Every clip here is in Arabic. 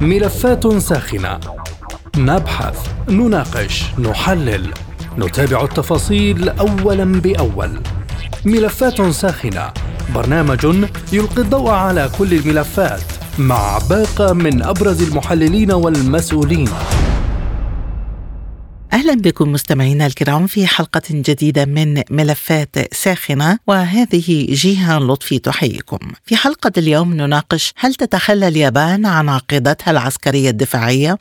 ملفات ساخنة. نبحث نناقش نحلل. نتابع التفاصيل اولا بأول. ملفات ساخنة. برنامج يلقي الضوء على كل الملفات. مع باقة من أبرز المحللين والمسؤولين. أهلا بكم مستمعينا الكرام في حلقة جديدة من ملفات ساخنة وهذه جيهان لطفي تحييكم. في حلقة اليوم نناقش هل تتخلى اليابان عن عقيدتها العسكرية الدفاعية؟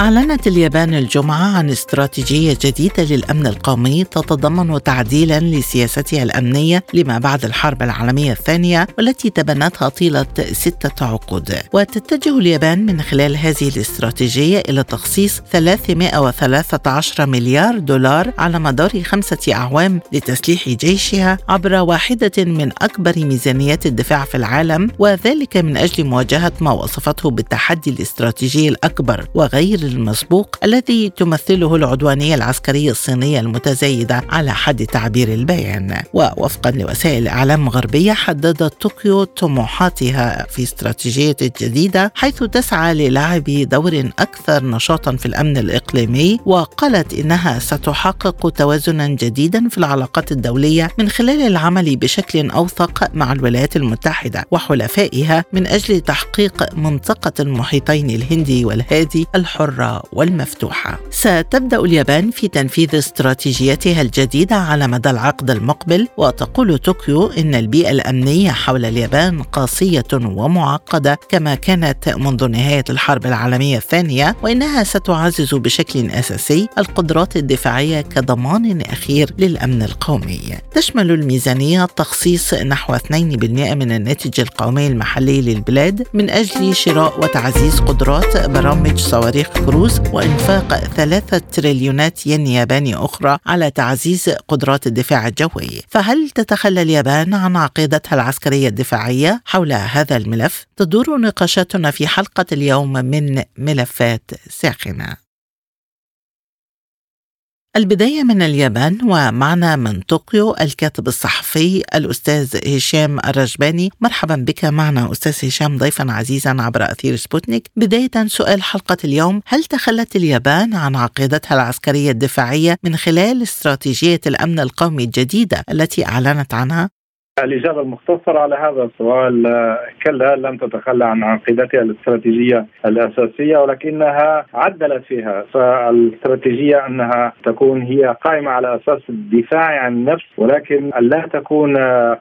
أعلنت اليابان الجمعة عن استراتيجية جديدة للأمن القومي تتضمن تعديلا لسياستها الأمنية لما بعد الحرب العالمية الثانية والتي تبنتها طيلة ستة عقود. وتتجه اليابان من خلال هذه الاستراتيجية إلى تخصيص 313 مليار دولار على مدار خمسة أعوام لتسليح جيشها عبر واحدة من أكبر ميزانيات الدفاع في العالم وذلك من أجل مواجهة ما وصفته بالتحدي الاستراتيجي الأكبر وغير المسبوق الذي تمثله العدوانية العسكرية الصينية المتزايدة على حد تعبير البيان. ووفقا لوسائل إعلام غربية حددت طوكيو طموحاتها في استراتيجية جديدة حيث تسعى للعب دور أكثر نشاطا في الأمن الإقليمي. وقالت إنها ستحقق توازنا جديدا في العلاقات الدولية من خلال العمل بشكل أوثق مع الولايات المتحدة وحلفائها من أجل تحقيق منطقة المحيطين الهندي والهادي الحرة الحرة والمفتوحة. ستبدأ اليابان في تنفيذ استراتيجيتها الجديدة على مدى العقد المقبل وتقول طوكيو إن البيئة الأمنية حول اليابان قاسية ومعقدة كما كانت منذ نهاية الحرب العالمية الثانية وإنها ستعزز بشكل أساسي القدرات الدفاعية كضمان أخير للأمن القومي. تشمل الميزانية تخصيص نحو 2% من الناتج القومي المحلي للبلاد من أجل شراء وتعزيز قدرات برامج صواريخ كروز وإنفاق ثلاثة تريليونات ين ياباني أخرى على تعزيز قدرات الدفاع الجوي فهل تتخلى اليابان عن عقيدتها العسكرية الدفاعية حول هذا الملف؟ تدور نقاشاتنا في حلقة اليوم من ملفات ساخنة البداية من اليابان ومعنا من طوكيو الكاتب الصحفي الأستاذ هشام الرجباني. مرحبا بك. معنا أستاذ هشام ضيفا عزيزا عبر أثير سبوتنيك. بداية سؤال حلقة اليوم. هل تخلت اليابان عن عقيدتها العسكرية الدفاعية من خلال استراتيجية الأمن القومي الجديدة التي أعلنت عنها؟ الإجابة المختصرة على هذا السؤال كلا لم تتخلى عن عقيدتها الاستراتيجية الأساسية ولكنها عدلت فيها. فالاستراتيجية أنها تكون هي قائمة على أساس الدفاع عن النفس ولكن لا تكون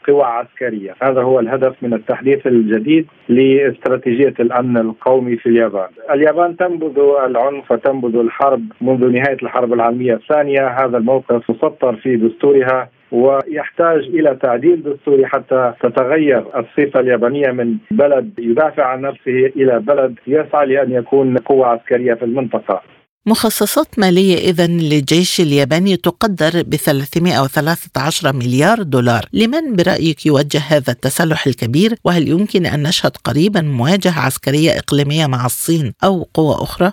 قوى عسكرية. هذا هو الهدف من التحديث الجديد لاستراتيجية الأمن القومي في اليابان. اليابان تنبذ العنف وتنبذ الحرب منذ نهاية الحرب العالمية الثانية. هذا الموقف مسطر في دستورها. ويحتاج إلى تعديل دستوري حتى تتغير الصفة اليابانية من بلد يدافع عن نفسه إلى بلد يسعى لأن يكون قوة عسكرية في المنطقة. مخصصات مالية إذا للجيش الياباني تقدر ب 313 مليار دولار لمن برأيك يوجه هذا التسلح الكبير وهل يمكن أن نشهد قريبا مواجهة عسكرية إقليمية مع الصين أو قوى أخرى؟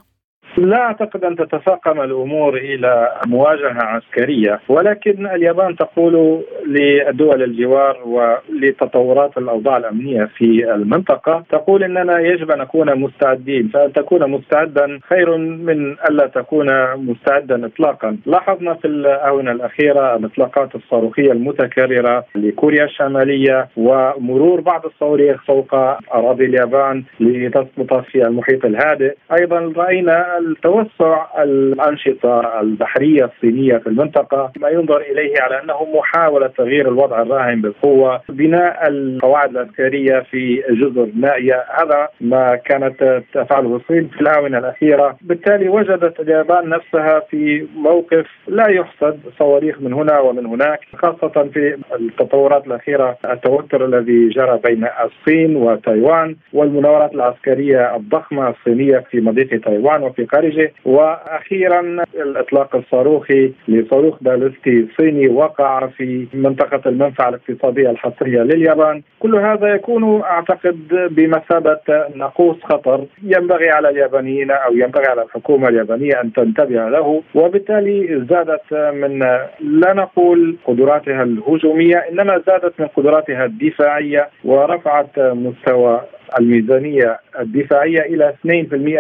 لا أعتقد أن تتفاقم الأمور إلى مواجهة عسكرية ولكن اليابان تقول لدول الجوار ولتطورات الأوضاع الأمنية في المنطقة تقول إننا يجب أن نكون مستعدين فأن تكون مستعدا خير من ألا تكون مستعدا اطلاقا. لاحظنا في الآونة الأخيرة الإطلاقات الصاروخية المتكررة لكوريا الشمالية ومرور بعض الصواريخ فوق أراضي اليابان لتسقط في المحيط الهادئ. أيضا رأينا التوسع الأنشطة البحرية الصينية في المنطقة ما ينظر إليه على أنه محاولة تغيير الوضع الراهن بالقوة بناء القواعد العسكرية في جزر نائية هذا ما كانت تفعله الصين في الآونة الأخيرة. بالتالي وجدت اليابان نفسها في موقف لا يحسد صواريخ من هنا ومن هناك خاصة في التطورات الأخيرة التوتر الذي جرى بين الصين وتايوان والمناورات العسكرية الضخمة الصينية في مضيق تايوان وفي خارجه. وأخيرا الإطلاق الصاروخي لصاروخ بالستي صيني وقع في منطقة المنفعة الاقتصادية الحصرية لليابان، كل هذا يكون أعتقد بمثابة نقوص خطر ينبغي على اليابانيين أو ينبغي على الحكومة اليابانية أن تنتبه له. وبالتالي زادت من لا نقول قدراتها الهجومية إنما زادت من قدراتها الدفاعية ورفعت مستوى الميزانية الدفاعية إلى 2%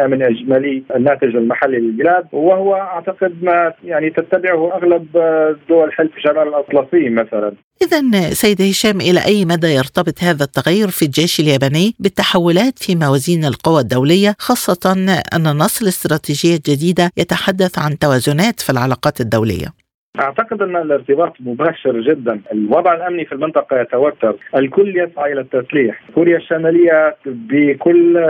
من إجمالي الناتج المحلي للبلاد وهو أعتقد ما يعني تتبعه أغلب دول حلف شمال الأطلسي مثلا. إذا سيد هشام إلى أي مدى يرتبط هذا التغير في الجيش الياباني بالتحولات في موازين القوى الدولية خاصة أن نص الاستراتيجية الجديدة يتحدث عن توازنات في العلاقات الدولية؟ أعتقد أن الارتباط مباشر جدا، الوضع الأمني في المنطقة يتوتر، الكل يسعى إلى التسليح، كوريا الشمالية بكل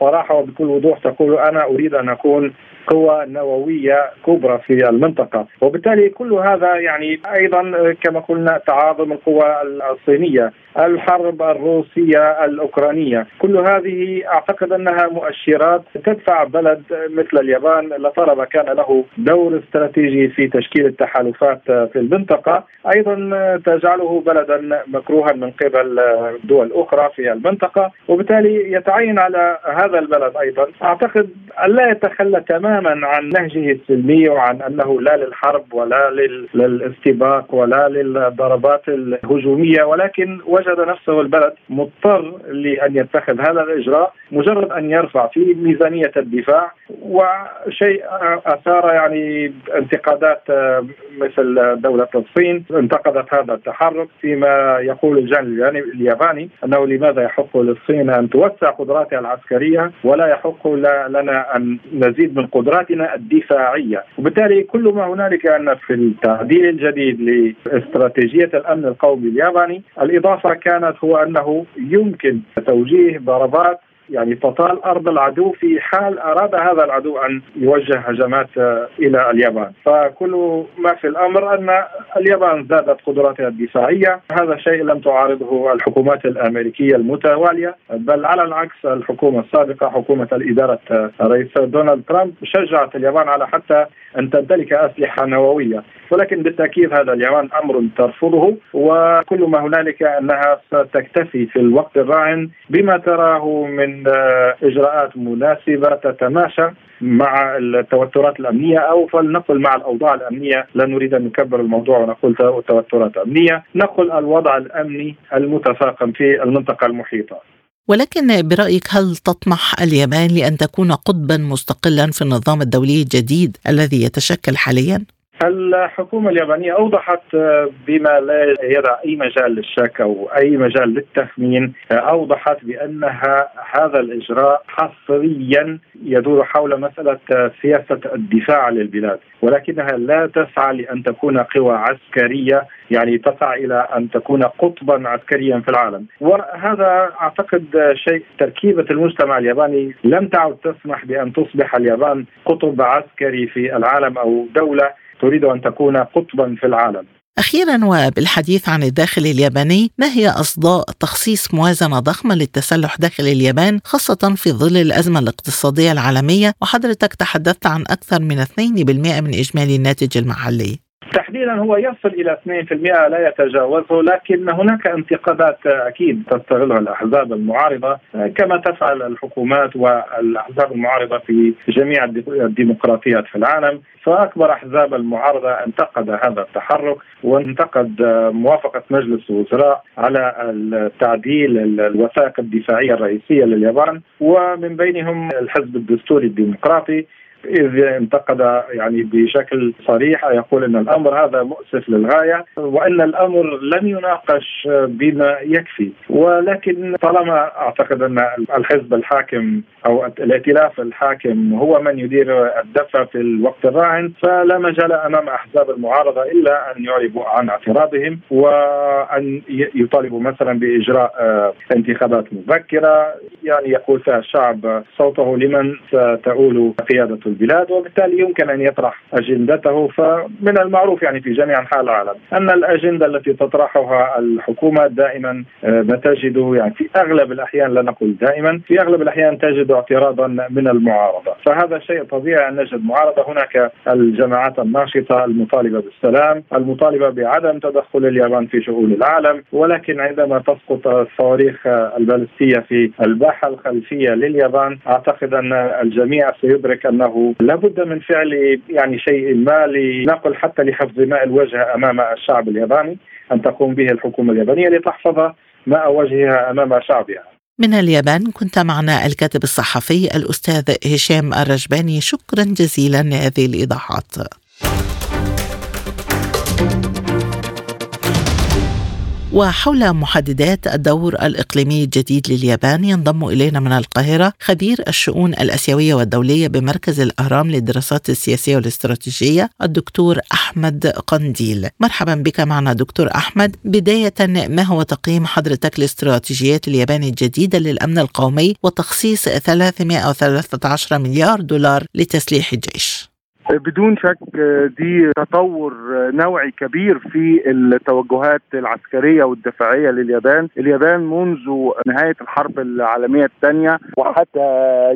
صراحة وبكل وضوح تقول أنا أريد أن أكون قوة نووية كبرى في المنطقة. وبالتالي كل هذا يعني أيضا كما قلنا تعاظم القوى الصينية الحرب الروسية الأوكرانية. كل هذه أعتقد أنها مؤشرات تدفع بلد مثل اليابان لطالما كان له دور استراتيجي في تشكيل التحالفات في المنطقة. أيضا تجعله بلدا مكروها من قبل دول أخرى في المنطقة. وبالتالي يتعين على هذا البلد أيضا. أعتقد أن لا يتخلى تماما تماما عن نهجه السلمي وعن أنه لا للحرب ولا للاستباق ولا للضربات الهجومية ولكن وجد نفسه البلد مضطر لأن يتخذ هذا الإجراء مجرد أن يرفع في ميزانية الدفاع وشيء آثار يعني انتقادات مثل دولة الصين انتقدت هذا التحرك فيما يقول الجانب الياباني أنه لماذا يحق للصين أن توسع قدراتها العسكرية ولا يحق لنا أن نزيد من قدراتنا الدفاعية. وبالتالي كل ما هنالك أن في التعديل الجديد لاستراتيجية الأمن القومي الياباني الإضافة كانت هو أنه يمكن توجيه ضربات يعني تطال أرض العدو في حال أراد هذا العدو أن يوجه هجمات إلى اليابان، فكل ما في الأمر أن اليابان زادت قدراتها الدفاعية، هذا شيء لم تعارضه الحكومات الأمريكية المتوالية، بل على العكس الحكومة السابقة حكومة الإدارة الرئيس دونالد ترامب شجعت اليابان على حتى أن تمتلك أسلحة نووية، ولكن بالتأكيد هذا اليابان أمر ترفضه وكل ما هنالك أنها ستكتفي في الوقت الراهن بما تراه من إجراءات مناسبة تتماشى مع التوترات الأمنية أو فلنقل مع الأوضاع الأمنية لا نريد أن نكبر الموضوع ونقول توترات امنيه، نقل الوضع الأمني المتفاقم في المنطقة المحيطة. ولكن برأيك هل تطمح اليابان لأن تكون قطبا مستقلا في النظام الدولي الجديد الذي يتشكل حاليا؟ الحكومة اليابانية أوضحت بما لا يدع أي مجال للشك أو أي مجال للتخمين أوضحت بأنها هذا الإجراء حصريا يدور حول مسألة سياسة الدفاع للبلاد ولكنها لا تسعى لأن تكون قوى عسكرية يعني تسعى إلى أن تكون قطبا عسكريا في العالم. وهذا أعتقد شيء تركيبة المجتمع الياباني لم تعد تسمح بأن تصبح اليابان قطب عسكري في العالم أو دولة تريد أن تكون قطبا في العالم. أخيرا وبالحديث عن الداخل الياباني ما هي أصداء تخصيص موازنة ضخمة للتسلح داخل اليابان خاصة في ظل الأزمة الاقتصادية العالمية وحضرتك تحدثت عن أكثر من 2% من إجمالي الناتج المحلي تحديدا هو يصل إلى 2% لا يتجاوزه لكن هناك انتقادات أكيد تستغلها الأحزاب المعارضة كما تفعل الحكومات والأحزاب المعارضة في جميع الديمقراطيات في العالم. فأكبر أحزاب المعارضة انتقد هذا التحرك وانتقد موافقة مجلس الوزراء على التعديل الوثائق الدفاعية الرئيسية لليابان. ومن بينهم الحزب الدستوري الديمقراطي إذ انتقد يعني بشكل صريح يقول أن الأمر هذا مؤسف للغاية وأن الأمر لم يناقش بما يكفي. ولكن طالما أعتقد أن الحزب الحاكم أو الائتلاف الحاكم هو من يدير الدفة في الوقت الراهن فلا مجال أمام أحزاب المعارضة إلا أن يعربوا عن اعتراضهم وأن يطالبوا مثلا بإجراء آه، انتخابات مبكرة. يعني يقول فيها الشعب صوته لمن ستؤول قيادة البلاد وبالتالي يمكن أن يطرح أجندته فمن المعروف يعني في جميع أنحاء العالم أن الأجندة التي تطرحها الحكومة دائما آه، ما تجد يعني في أغلب الأحيان لا نقول دائما في أغلب الأحيان تجد اعتراضا من المعارضة. فهذا شيء طبيعي أن نجد معارضة. هناك الجماعات الناشطة المطالبة بالسلام المطالبة بعدم تدخل اليابان في شؤون العالم ولكن عندما تسقط الصواريخ البالستية في الباحة الخلفية لليابان أعتقد أن الجميع سيدرك لابد من فعل يعني شيء ما لنقل حتى لحفظ ماء الوجه أمام الشعب الياباني أن تقوم به الحكومة اليابانية لتحفظ ماء وجهها أمام شعبها. من اليابان كنت معنا الكاتب الصحفي الأستاذ هشام الرجباني شكرا جزيلا لهذه الإيضاحات. وحول محددات الدور الإقليمي الجديد لليابان ينضم إلينا من القاهرة خبير الشؤون الأسيوية والدولية بمركز الأهرام للدراسات السياسية والاستراتيجية الدكتور أحمد قنديل. مرحبا بك معنا دكتور أحمد. بداية ما هو تقييم حضرتك لاستراتيجيات اليابان الجديدة للأمن القومي وتخصيص 313 مليار دولار لتسليح الجيش؟ بدون شك دي تطور نوعي كبير في التوجهات العسكرية والدفاعية لليابان، اليابان منذ نهاية الحرب العالمية الثانية وحتى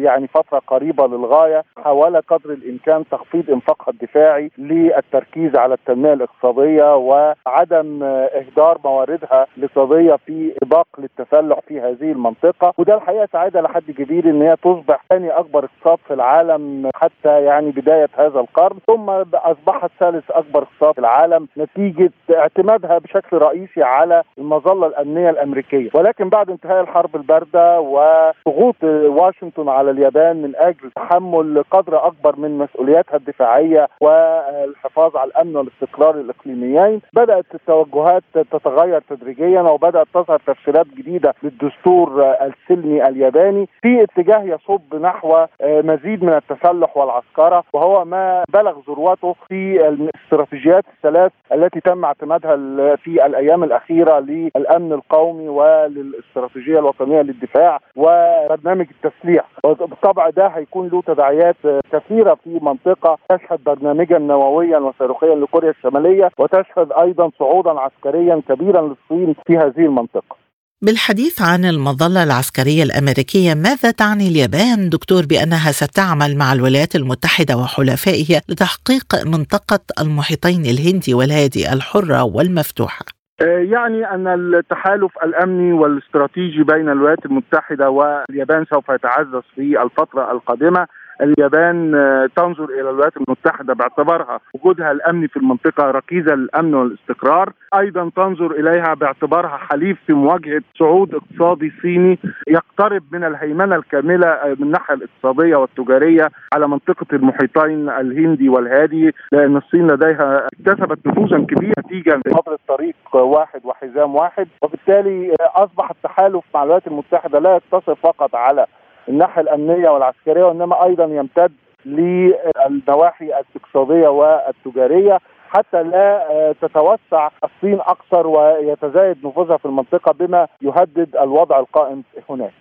يعني فترة قريبة للغاية حاول قدر الإمكان تخفيض انفاقها الدفاعي للتركيز على التنمية الاقتصادية وعدم إهدار مواردها الاقتصادية في سباق للتسلح في هذه المنطقة، وده الحقيقة ساعدها لحد كبير إن هي تصبح ثاني أكبر اقتصاد في العالم حتى يعني بداية هذا القرن ثم اصبحت ثالث أكبر اقتصاد في العالم نتيجة اعتمادها بشكل رئيسي على المظلة الأمنية الأمريكية. ولكن بعد انتهاء الحرب الباردة وضغوط واشنطن على اليابان من أجل تحمل قدر أكبر من مسؤولياتها الدفاعية والحفاظ على الأمن والاستقرار الإقليميين بدأت التوجهات تتغير تدريجيا وبدأت تظهر تفسيرات جديدة للدستور السلمي الياباني في اتجاه يصب نحو مزيد من التسلح والعسكرة وهو ما بلغ ذروته في الاستراتيجيات الثلاث التي تم اعتمادها في الأيام الأخيرة للأمن القومي وللاستراتيجية الوطنية للدفاع وبرنامج التسليح. وبالطبع ده هيكون له تداعيات كثيرة في منطقة تشهد برنامجا نوويا وصاروخيا لكوريا الشمالية وتشهد أيضا صعودا عسكريا كبيرا للصين في هذه المنطقة. بالحديث عن المظلة العسكرية الأمريكية ماذا تعني اليابان دكتور بأنها ستعمل مع الولايات المتحدة وحلفائها لتحقيق منطقة المحيطين الهندي والهادي الحرة والمفتوحة؟ يعني أن التحالف الأمني والاستراتيجي بين الولايات المتحدة واليابان سوف يتعزز في الفترة القادمة اليابان تنظر إلى الولايات المتحدة باعتبارها وجودها الأمني في المنطقة ركيزة للأمن والاستقرار، أيضا تنظر إليها باعتبارها حليف في مواجهة صعود اقتصادي صيني يقترب من الهيمنة الكاملة من الناحية الاقتصادية والتجارية على منطقة المحيطين الهندي والهادي لأن الصين لديها اكتسبت نفوذا كبيرا نتيجة لفتره طريق واحد وحزام واحد وبالتالي اصبح التحالف مع الولايات المتحدة لا يقتصر فقط على الناحية الأمنية والعسكرية وإنما أيضا يمتد للنواحي الاقتصاديه والتجارية حتى لا تتوسع الصين أكثر ويتزايد نفوذها في المنطقة بما يهدد الوضع القائم هناك.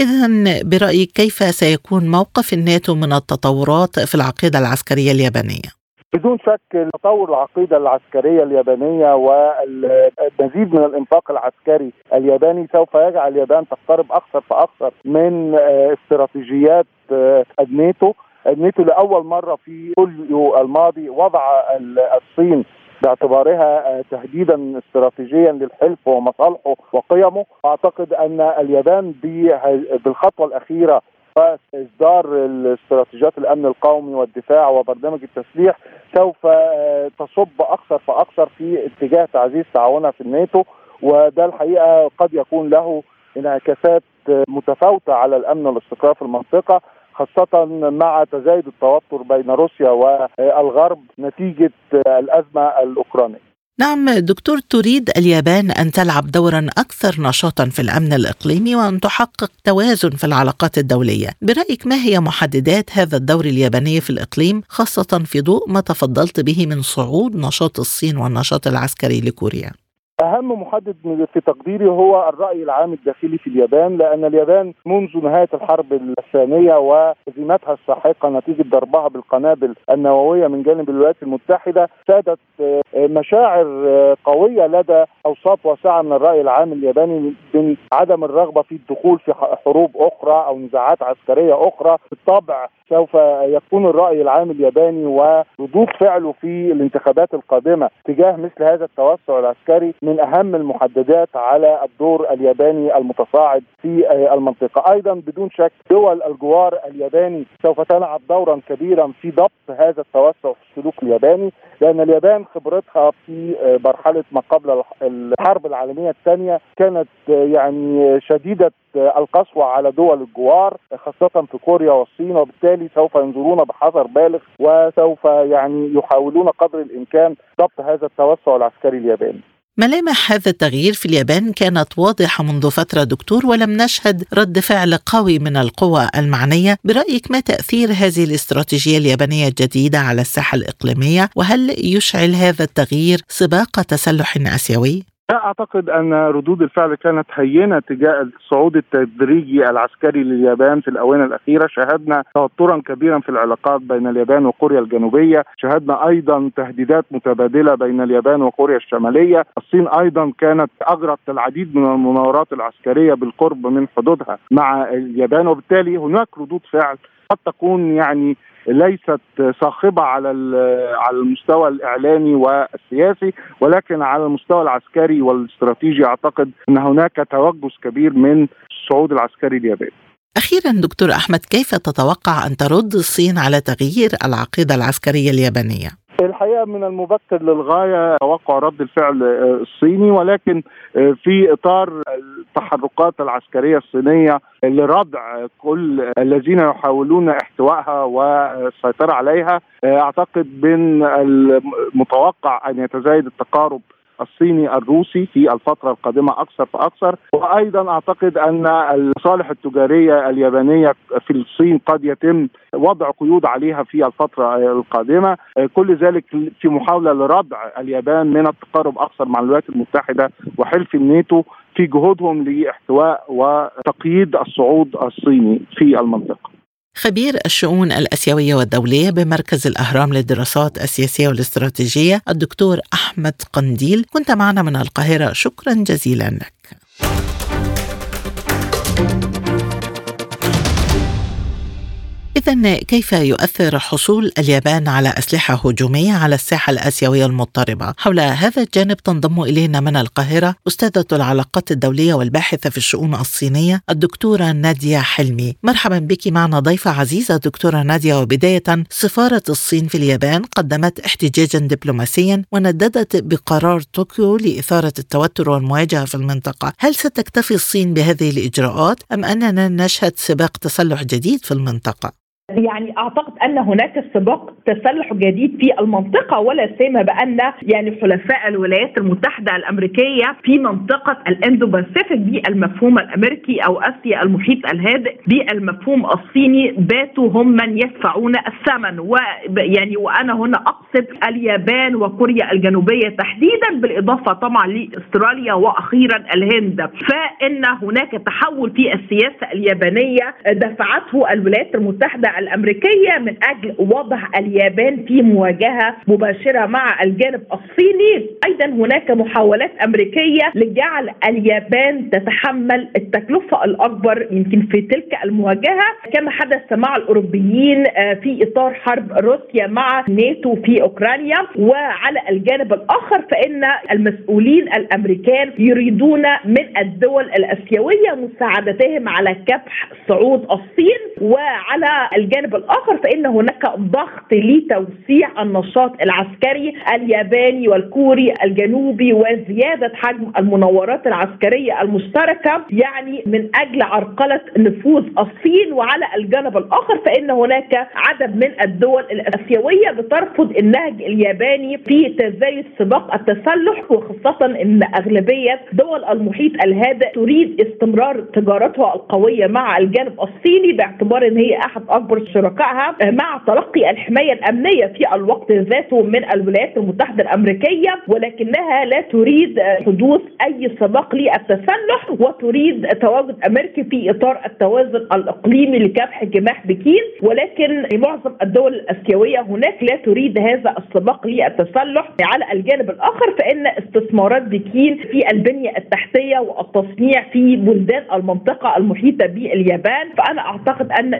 إذا برأيك كيف سيكون موقف الناتو من التطورات في العقيدة العسكرية اليابانية؟ بدون شك تطور العقيدة العسكرية اليابانية والمزيد من الإنفاق العسكري الياباني سوف يجعل اليابان تقترب أكثر فأكثر من استراتيجيات الناتو الناتو لأول مرة في يوليو الماضي وضع الصين باعتبارها تهديدا استراتيجيا للحلف ومصالحه وقيمه. أعتقد أن اليابان بالخطوة الأخيرة واصدار الاستراتيجيات الأمن القومي والدفاع وبرنامج التسليح سوف تصب أكثر فأكثر في اتجاه تعزيز تعاونها في الناتو وده الحقيقة قد يكون له انعكاسات متفاوتة على الأمن والاستقرار في المنطقة خاصة مع تزايد التوتر بين روسيا والغرب نتيجة الأزمة الأوكرانية. نعم دكتور تريد اليابان أن تلعب دورا أكثر نشاطا في الأمن الإقليمي وأن تحقق توازن في العلاقات الدولية، برأيك ما هي محددات هذا الدور الياباني في الإقليم خاصة في ضوء ما تفضلت به من صعود نشاط الصين والنشاط العسكري لكوريا؟ أهم محدد في تقديري هو الرأي العام الداخلي في اليابان لأن اليابان منذ نهاية الحرب الثانية وهزيمتها الساحقة نتيجة ضربها بالقنابل النووية من جانب الولايات المتحدة سادت آه، مشاعر آه، قوية لدى أوساط واسعة من الرأي العام الياباني من عدم الرغبة في الدخول في حروب أخرى أو نزاعات عسكرية أخرى. بالطبع سوف يكون الرأي العام الياباني وردود فعله في الانتخابات القادمة تجاه مثل هذا التوسع العسكري من أهم المحددات على الدور الياباني المتصاعد في المنطقة، أيضا بدون شك دول الجوار الياباني سوف تلعب دورا كبيرا في ضبط هذا التوسع في السلوك الياباني لأن اليابان خبرتها في مرحلة ما قبل الحرب العالمية الثانية كانت يعني شديدة القسوة على دول الجوار خاصة في كوريا والصين وبالتالي سوف ينظرون بحذر بالغ وسوف يعني يحاولون قدر الإمكان ضبط هذا التوسع العسكري الياباني. ملامح هذا التغيير في اليابان كانت واضحة منذ فترة دكتور ولم نشهد رد فعل قوي من القوى المعنية برأيك ما تأثير هذه الاستراتيجية اليابانية الجديدة على الساحة الإقليمية وهل يشعل هذا التغيير سباق تسلح آسيوي؟ أعتقد أن ردود الفعل كانت هينة تجاه الصعود التدريجي العسكري لليابان في الآونة الأخيرة، شاهدنا توترا كبيرا في العلاقات بين اليابان وكوريا الجنوبية، شاهدنا أيضا تهديدات متبادلة بين اليابان وكوريا الشمالية، الصين أيضا كانت اجرت العديد من المناورات العسكرية بالقرب من حدودها مع اليابان وبالتالي هناك ردود فعل قد تكون يعني ليست صاخبة على على المستوى الإعلامي والسياسي ولكن على المستوى العسكري والاستراتيجي أعتقد إن هناك توجس كبير من الصعود العسكري الياباني. أخيرا دكتور أحمد كيف تتوقع أن ترد الصين على تغيير العقيدة العسكرية اليابانية؟ الحقيقة من المبكر للغاية توقع رد الفعل الصيني ولكن في إطار التحركات العسكرية الصينية لردع كل الذين يحاولون احتوائها والسيطرة عليها أعتقد من المتوقع أن يتزايد التقارب الصيني الروسي في الفترة القادمة أكثر فأكثر. وأيضا أعتقد أن المصالح التجارية اليابانية في الصين قد يتم وضع قيود عليها في الفترة القادمة. كل ذلك في محاولة لردع اليابان من التقارب أكثر مع الولايات المتحدة وحلف الناتو في جهودهم لإحتواء وتقييد الصعود الصيني في المنطقة. خبير الشؤون الأسيوية والدولية بمركز الأهرام للدراسات السياسية والاستراتيجية الدكتور أحمد قنديل كنت معنا من القاهرة. شكرا جزيلا لك. إذا كيف يؤثر حصول اليابان على أسلحة هجومية على الساحة الآسيوية المضطربة؟ حول هذا الجانب تنضم إلينا من القاهرة أستاذة العلاقات الدولية والباحثة في الشؤون الصينية الدكتورة نادية حلمي. مرحبا بك معنا ضيفة عزيزة دكتورة نادية وبداية سفارة الصين في اليابان قدمت احتجاجا دبلوماسيا ونددت بقرار طوكيو لإثارة التوتر والمواجهة في المنطقة. هل ستكتفي الصين بهذه الإجراءات أم أننا نشهد سباق تسلح جديد في المنطقة؟ يعني أعتقد أن هناك سباق تسلح جديد في المنطقة ولا سيما بأن يعني حلفاء الولايات المتحدة الأمريكية في منطقة الاندو باسيفيك بالمفهوم الأمريكي أو آسيا المحيط الهادئ بالمفهوم الصيني باتوا هم من يدفعون الثمن. ويعني وأنا هنا أقصد اليابان وكوريا الجنوبية تحديدا بالإضافة طبعا لأستراليا وأخيرا الهند. فإن هناك تحول في السياسة اليابانية دفعته الولايات المتحدة الأمريكية من أجل وضع اليابان في مواجهة مباشرة مع الجانب الصيني، أيضا هناك محاولات أمريكية لجعل اليابان تتحمل التكلفة الأكبر يمكن في تلك المواجهة. كما حدث مع الأوروبيين في إطار حرب روسيا مع ناتو في أوكرانيا. وعلى الجانب الآخر فإن المسؤولين الأمريكان يريدون من الدول الأسيوية مساعدتهم على كبح صعود الصين. وعلى الجانب الآخر فإن هناك ضغط لتوسيع النشاط العسكري الياباني والكوري الجنوبي وزيادة حجم المناورات العسكرية المشتركة يعني من أجل عرقلة نفوذ الصين. وعلى الجانب الآخر فإن هناك عدد من الدول الأسيوية بترفض النهج الياباني في تزايد سباق التسلح وخاصة إن أغلبية دول المحيط الهادئ تريد استمرار تجارتها القوية مع الجانب الصيني باعتبار إن هي أحد أكبر تكبر شركائها مع تلقي الحماية الأمنية في الوقت ذاته من الولايات المتحدة الأمريكية ولكنها لا تريد حدوث أي سباق للتسلح وتريد تواجد امريكي في إطار التوازن الإقليمي لكبح جماح بكين. ولكن معظم الدول الأسيوية هناك لا تريد هذا السباق للتسلح. على الجانب الآخر فإن استثمارات بكين في البنية التحتية والتصنيع في بلدان المنطقة المحيطة باليابان فأنا أعتقد أن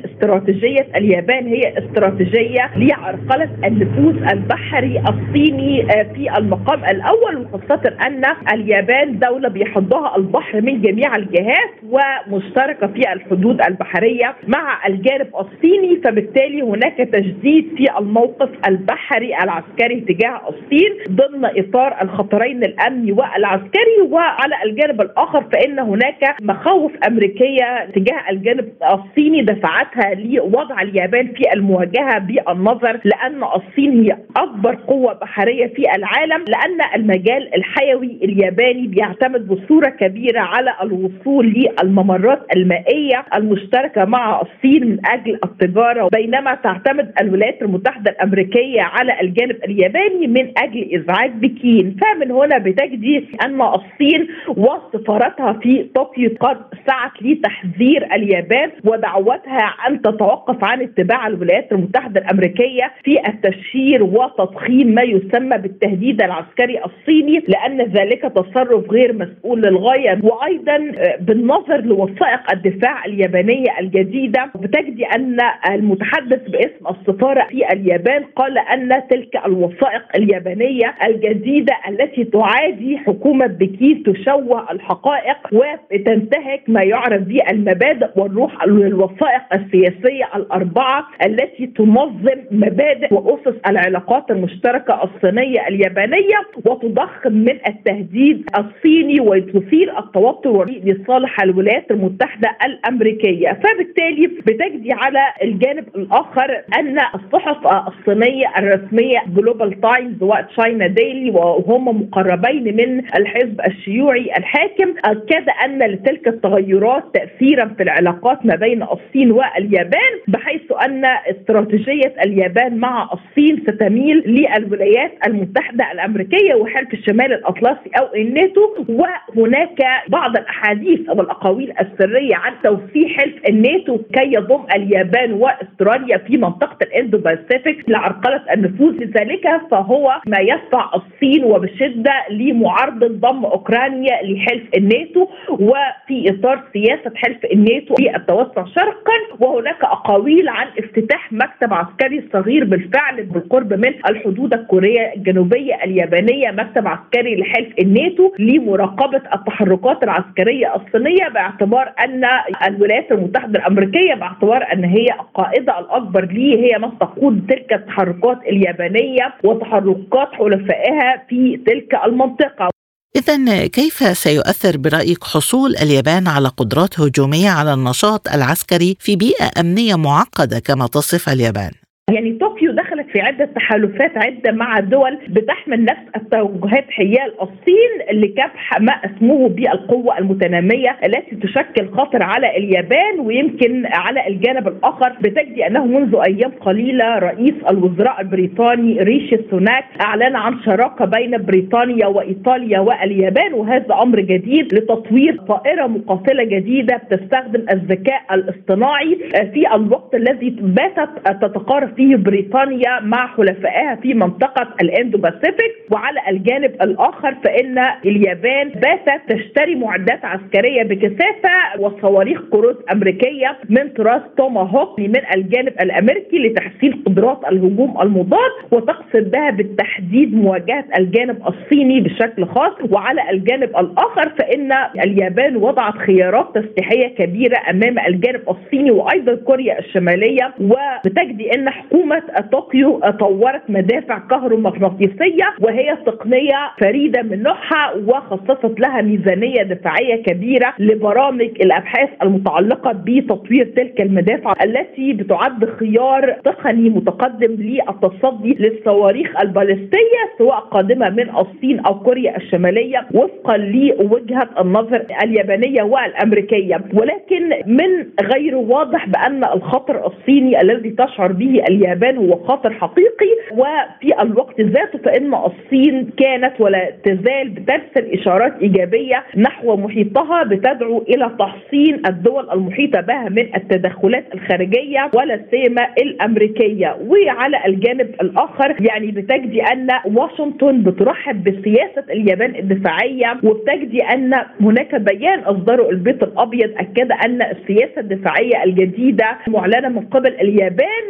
استراتيجيه اليابان هي استراتيجية لعرقله النفوذ البحري الصيني آه، في المقام الأول وخاصه أن اليابان دولة بيحضها البحر من جميع الجهات ومشتركة في الحدود البحرية مع الجانب الصيني. فبالتالي هناك تجديد في الموقف البحري العسكري تجاه الصين ضمن إطار الخطرين الأمني والعسكري. وعلى الجانب الآخر فإن هناك مخاوف أمريكية تجاه الجانب الصيني دفعتها لوضع اليابان في المواجهة بالنظر لأن الصين هي أكبر قوة بحرية في العالم لأن المجال الحيوي الياباني بيعتمد بصورة كبيرة على الوصول للممرات المائية المشتركة مع الصين من أجل التجارة. بينما تعتمد الولايات المتحدة الأمريكية على الجانب الياباني من أجل إزعاج بكين. فمن هنا بتجدي أن الصين وسفارتها في طوكيو قد سعت لتحذير اليابان ودعوتها أن تتوقف عن اتباع الولايات المتحدة الأمريكية في التشهير وتضخيم ما يسمى بالتهديد العسكري الصيني لأن ذلك تصرف غير مسؤول للغاية. وأيضا آه، بالنظر لوثائق الدفاع اليابانية الجديدة بتجدي أن المتحدث باسم السفارة في اليابان قال أن تلك الوثائق اليابانية الجديدة التي تعادي حكومة بكين تشوه الحقائق وتنتهك ما يعرف بالمبادئ والروح الوثائق السياسية الأربعة التي تنظم مبادئ وأسس العلاقات المشتركة الصينية اليابانية وتضخم من التهديد الصيني وتثير التوتر لصالح الولايات المتحدة الأمريكية. فبالتالي بتجدي على الجانب الآخر أن الصحف الصينية الرسمية جلوبال تايمز وتشاينا ديلي وهم مقربين من الحزب الشيوعي الحاكم اكد أن لتلك التغيرات تاثيرا في العلاقات ما بين الصين واليابان بحيث أن استراتيجية اليابان مع الصين ستميل للولايات المتحدة الأمريكية وحلف الشمال الأطلسي أو الناتو وهناك بعض الأحاديث أو الأقاويل السرية عن توسيع حلف الناتو كي يضم اليابان وأستراليا في منطقة الاندو باسيفيك لعرقلة النفوذ. لذلك فهو ما يدفع الصين وبشدة لمعارضه ضم أوكرانيا لحلف الناتو وفي إطار سياسة حلف الناتو في التوسع شرقا وهناك أقاويل عن افتتاح مكتب عسكري صغير بالفعل بالقرب من الحدود الكورية الجنوبية اليابانية. مكتب عسكري لحلف الناتو لمراقبة التحركات العسكرية الصينية باعتبار أن الولايات المتحدة الأمريكية باعتبار أن هي القائدة الأكبر ليه هي من تقود تلك التحركات اليابانية وتحركات حلفائها في تلك المنطقة. إذا كيف سيؤثر برأيك حصول اليابان على قدرات هجومية على النشاط العسكري في بيئة أمنية معقدة كما تصف اليابان؟ يعني طوكيو دخلت في عدة تحالفات عدة مع دول بتحمل نفس التوجهات حيال الصين لكبح ما اسموه بالقوة المتنامية التي تشكل خطر على اليابان ويمكن على الجانب الآخر بتجدي أنه منذ أيام قليلة رئيس الوزراء البريطاني ريشي سوناك أعلن عن شراكة بين بريطانيا وإيطاليا واليابان وهذا أمر جديد لتطوير طائرة مقاتلة جديدة بتستخدم الذكاء الاصطناعي في الوقت الذي باتت تتقارب فيه بريطانيا مع حلفائها في منطقة الإندو باسيفيك وعلى الجانب الآخر فإن اليابان باتت تشتري معدات عسكرية بكثافة وصواريخ كروز أمريكية من طراز توماهوك من الجانب الأمريكي لتحسين قدرات الهجوم المضاد وتقصد بها بالتحديد مواجهة الجانب الصيني بشكل خاص. وعلى الجانب الآخر فإن اليابان وضعت خيارات تسليحية كبيرة أمام الجانب الصيني وأيضا كوريا الشمالية وبتجدي إن حكومة طوكيو طورت مدافع كهرومغناطيسية وهي تقنية فريدة من نوعها وخصصت لها ميزانية دفاعية كبيرة لبرامج الأبحاث المتعلقة بتطوير تلك المدافع التي بتعد خيار تقني متقدم للتصدي للصواريخ البالستية سواء قادمة من الصين أو كوريا الشمالية وفقا لوجهة النظر اليابانية والأمريكية. ولكن من غير واضح بأن الخطر الصيني الذي تشعر به اليابان هو خطر حقيقي وفي الوقت ذاته فإن الصين كانت ولا تزال بترسل إشارات إيجابية نحو محيطها بتدعو إلى تحصين الدول المحيطة بها من التدخلات الخارجية ولا سيما الأمريكية. وعلى الجانب الآخر يعني بتجدي أن واشنطن بترحب بسياسة اليابان الدفاعية وبتجدي أن هناك بيان أصدره البيت الأبيض أكد أن السياسة الدفاعية الجديدة معلنة من قبل اليابان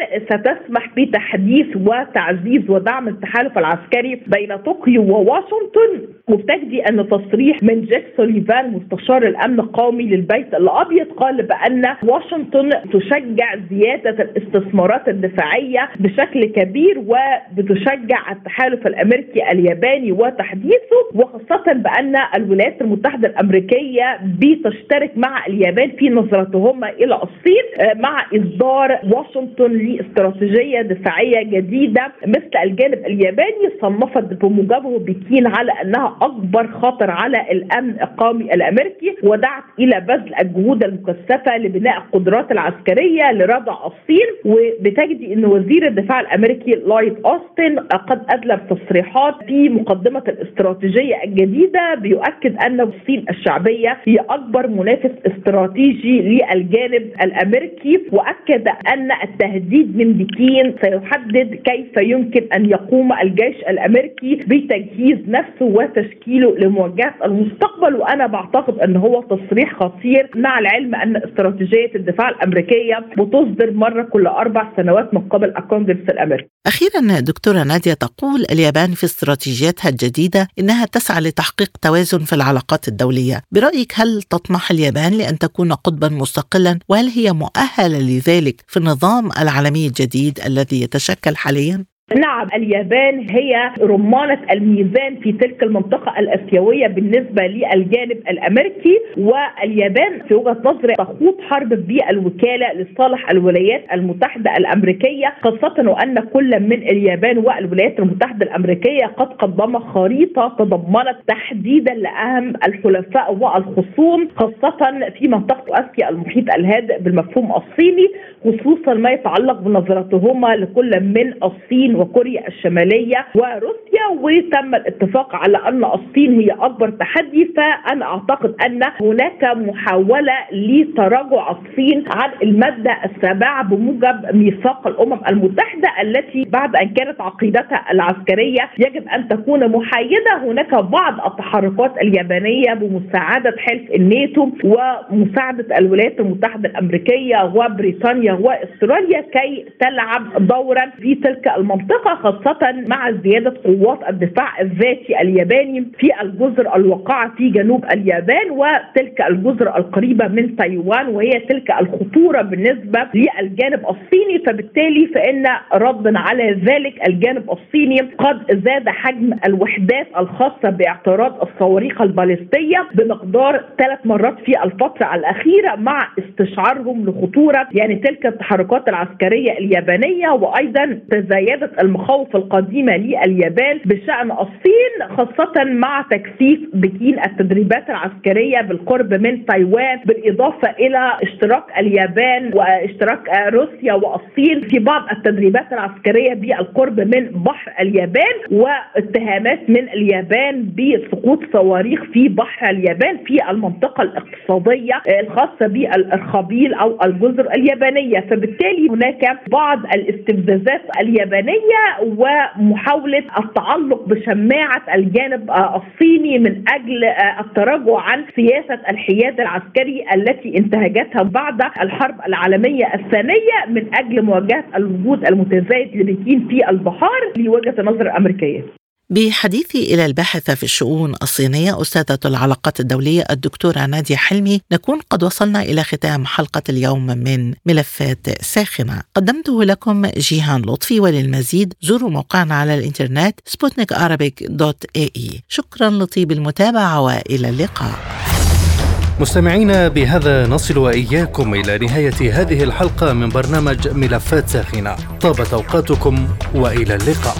ستسمح بتحديث وتعزيز ودعم التحالف العسكري بين طوكيو وواشنطن. وبتجدي أن تصريح من جيك سوليفان مستشار الأمن القومي للبيت الأبيض قال بأن واشنطن تشجع زيادة الاستثمارات الدفاعية بشكل كبير وبتشجع التحالف الأمريكي الياباني وتحديثه وخاصة بأن الولايات المتحدة الأمريكية بتشترك مع اليابان في نظرتهما إلى الصين آه، مع إصدار واشنطن لاستراتيجية دفاعية جديدة مثل الجانب الياباني صنفت بموجبه بكين على أنها أكبر خطر على الأمن القومي الأمريكي ودعت إلى بذل الجهود المكثفة لبناء القدرات العسكرية لردع الصين. وبتجدي إن وزير الدفاع الأمريكي لايت أوستن قد ادلى تصريحات في مقدمة الاستراتيجية الجديدة بيؤكد أن الصين الشعبية هي أكبر منافس استراتيجي للجانب الأمريكي وأكد أن التهديد من بكين سيحدد كيف يمكن أن يقوم الجيش الأمريكي بتجهيز نفسه وتشكيله لمواجهة المستقبل. وأنا بعتقد أن هو تصريح خطير مع العلم أن استراتيجية الدفاع الأمريكية بتصدر مرة كل أربع سنوات من قبل الكونجرس الأمريكي. أخيرا دكتورة نادية تقول اليابان في استراتيجيتها الجديدة إنها تسعى لتحقيق توازن في العلاقات الدولية، برأيك هل تطمح اليابان لأن تكون قطبا مستقلا؟ وهل هي مؤهلة لذلك في النظام العالمي الجديد؟ الذي يتشكل حاليا؟ نعم اليابان هي رمانة الميزان في تلك المنطقة الآسيوية بالنسبة للجانب الأمريكي واليابان في وجهة نظري تخوض حرب بالوكالة لصالح الولايات المتحدة الأمريكية خاصة وأن كل من اليابان والولايات المتحدة الأمريكية قد قدم خريطة تضمنت تحديدا لأهم الحلفاء والخصوم خاصة في منطقة آسيا المحيط الهادئ بالمفهوم الصيني خصوصا ما يتعلق بنظرتهما لكل من الصين وكوريا الشمالية وروسيا وتم الاتفاق على أن الصين هي أكبر تحدي. فأنا أعتقد أن هناك محاولة لتراجع الصين عن المادة السابعة بموجب ميثاق الأمم المتحدة التي بعد أن كانت عقيدتها العسكرية يجب أن تكون محايدة. هناك بعض التحركات اليابانية بمساعدة حلف الناتو ومساعدة الولايات المتحدة الأمريكية وبريطانيا وأستراليا كي تلعب دورا في تلك المنطقة. خاصة مع زيادة قوات الدفاع الذاتي الياباني في الجزر الواقعه في جنوب اليابان وتلك الجزر القريبة من تايوان وهي تلك الخطورة بالنسبة للجانب الصيني. فبالتالي فإن ردا على ذلك الجانب الصيني قد زاد حجم الوحدات الخاصة باعتراض الصواريخ البالستية بمقدار ثلاث مرات في الفترة الأخيرة مع استشعارهم لخطورة يعني تلك التحركات العسكرية اليابانية. وأيضا تزايدت المخاوف القديمة لليابان بشأن الصين خاصة مع تكثيف بكين التدريبات العسكرية بالقرب من تايوان بالإضافة إلى اشتراك اليابان واشتراك روسيا والصين في بعض التدريبات العسكرية بالقرب من بحر اليابان واتهامات من اليابان بسقوط صواريخ في بحر اليابان في المنطقة الاقتصادية الخاصة بالارخبيل أو الجزر اليابانية. فبالتالي هناك بعض الاستفزازات اليابانيه ومحاولة التعلق بشماعة الجانب الصيني من أجل التراجع عن سياسة الحياد العسكري التي انتهجتها بعد الحرب العالمية الثانية من أجل مواجهة الوجود المتزايد لبكين في البحار لوجهة النظر الأمريكية. بحديثي إلى الباحثة في الشؤون الصينية أستاذة العلاقات الدولية الدكتورة نادية حلمي نكون قد وصلنا إلى ختام حلقة اليوم من ملفات ساخنة. قدمته لكم جيهان لطفي وللمزيد. زوروا موقعنا على الإنترنت سبوتنيك dot ae. شكرا لطيب المتابعة وإلى اللقاء. مستمعينا بهذا نصل وإياكم إلى نهاية هذه الحلقة من برنامج ملفات ساخنة. طابت أوقاتكم وإلى اللقاء.